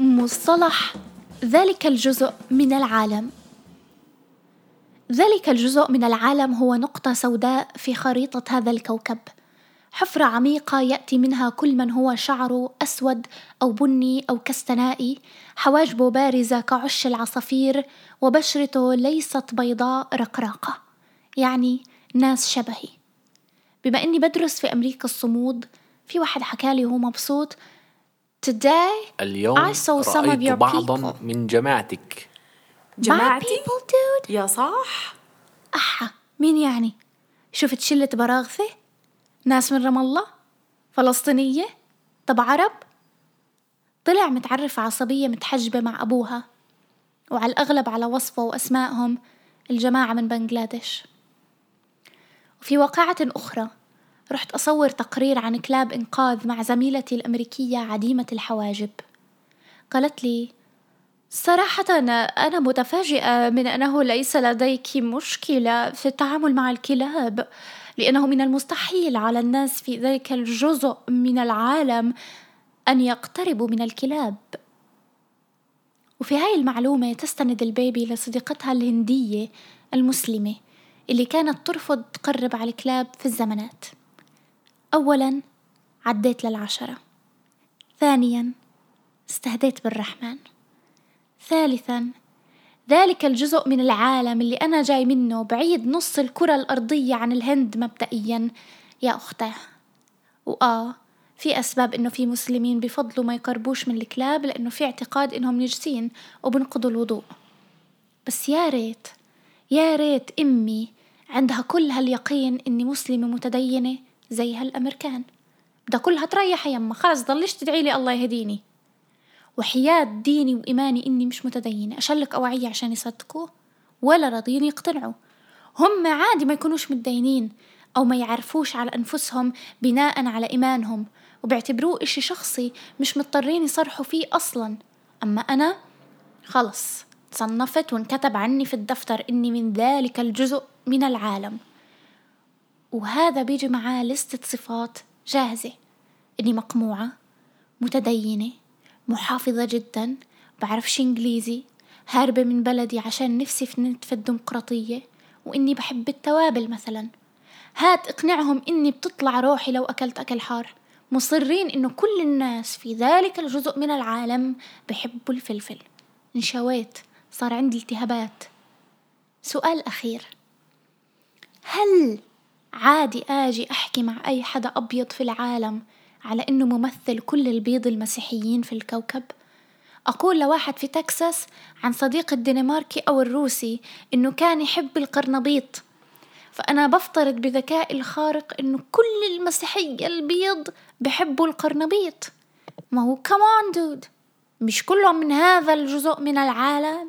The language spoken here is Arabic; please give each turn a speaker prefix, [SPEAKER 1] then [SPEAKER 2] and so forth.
[SPEAKER 1] مصطلح ذلك الجزء من العالم. ذلك الجزء من العالم هو نقطة سوداء في خريطة هذا الكوكب. حفرة عميقة يأتي منها كل من هو شعره أسود أو بني أو كستنائي حواجبه بارزة كعش العصافير وبشرته ليست بيضاء رقراقة يعني ناس شبهي. بما إني بدرس في أمريكا الصمود في واحد حكالي وهو مبسوط Today
[SPEAKER 2] اليوم
[SPEAKER 1] I saw some of
[SPEAKER 2] رأيت
[SPEAKER 1] your
[SPEAKER 2] بعضا
[SPEAKER 1] people.
[SPEAKER 2] من جماعتك
[SPEAKER 1] My
[SPEAKER 3] جماعتي
[SPEAKER 1] people dude
[SPEAKER 3] يا صح
[SPEAKER 1] أحا مين يعني؟ شفت شلة براغثة؟ ناس من رام الله؟ فلسطينية؟ طب عرب؟ طلع متعرف على صبية متحجبة مع أبوها وعلى الأغلب على وصفة وأسمائهم الجماعة من بنغلاديش وفي واقعة أخرى رحت أصور تقرير عن كلاب إنقاذ مع زميلتي الأمريكية عديمة الحواجب. قالت لي صراحة أنا متفاجئة من أنه ليس لديك مشكلة في التعامل مع الكلاب لأنه من المستحيل على الناس في ذلك الجزء من العالم أن يقتربوا من الكلاب. وفي هاي المعلومة تستند البيبي لصديقتها الهندية المسلمة اللي كانت ترفض تقرب على الكلاب في الزمانات. أولا عديت للعشرة. ثانيا استهديت بالرحمن. ثالثا ذلك الجزء من العالم اللي أنا جاي منه بعيد نص الكرة الأرضية عن الهند مبدئيا. يا أختاه. وآه في أسباب إنه في مسلمين بفضلوا ما يقربوش من الكلاب لأنه في اعتقاد إنهم نجسين وبنقضوا الوضوء. بس يا ريت يا ريت أمي عندها كل هاليقين إني مسلمة متدينة زي هالأمريكان. بدها كلها تريح يما خلص ضلش تدعي لي الله يهديني. وحياة ديني وإيماني إني مش متدينة. أشلك أوعية عشان يصدقوا ولا راضيين يقتنعوا. هم عادي ما يكونوش متدينين أو ما يعرفوش على أنفسهم بناء على إيمانهم. وبيعتبروه إشي شخصي مش مضطرين يصرحوا فيه أصلا. أما أنا خلص. تصنفت وانكتب عني في الدفتر إني من ذلك الجزء من العالم. وهذا بيجي معاه لستة صفات جاهزة. إني مقموعة متدينة محافظة جدا بعرفش إنجليزي هاربة من بلدي عشان نفسي في الديمقراطية وإني بحب التوابل مثلا. هات اقنعهم إني بتطلع روحي لو أكلت أكل حار. مصرين إنه كل الناس في ذلك الجزء من العالم بحبوا الفلفل. انشويت صار عندي التهابات. سؤال أخير. هل عادي آجي أحكي مع أي حدا أبيض في العالم على إنه ممثل كل البيض المسيحيين في الكوكب؟ أقول لواحد في تكساس عن صديق الدنماركي أو الروسي إنه كان يحب القرنبيط. فأنا بفترض بذكائي الخارق إنه كل المسيحية البيض بحبوا القرنبيط. ما هو كمان دود مش كلهم من هذا الجزء من العالم؟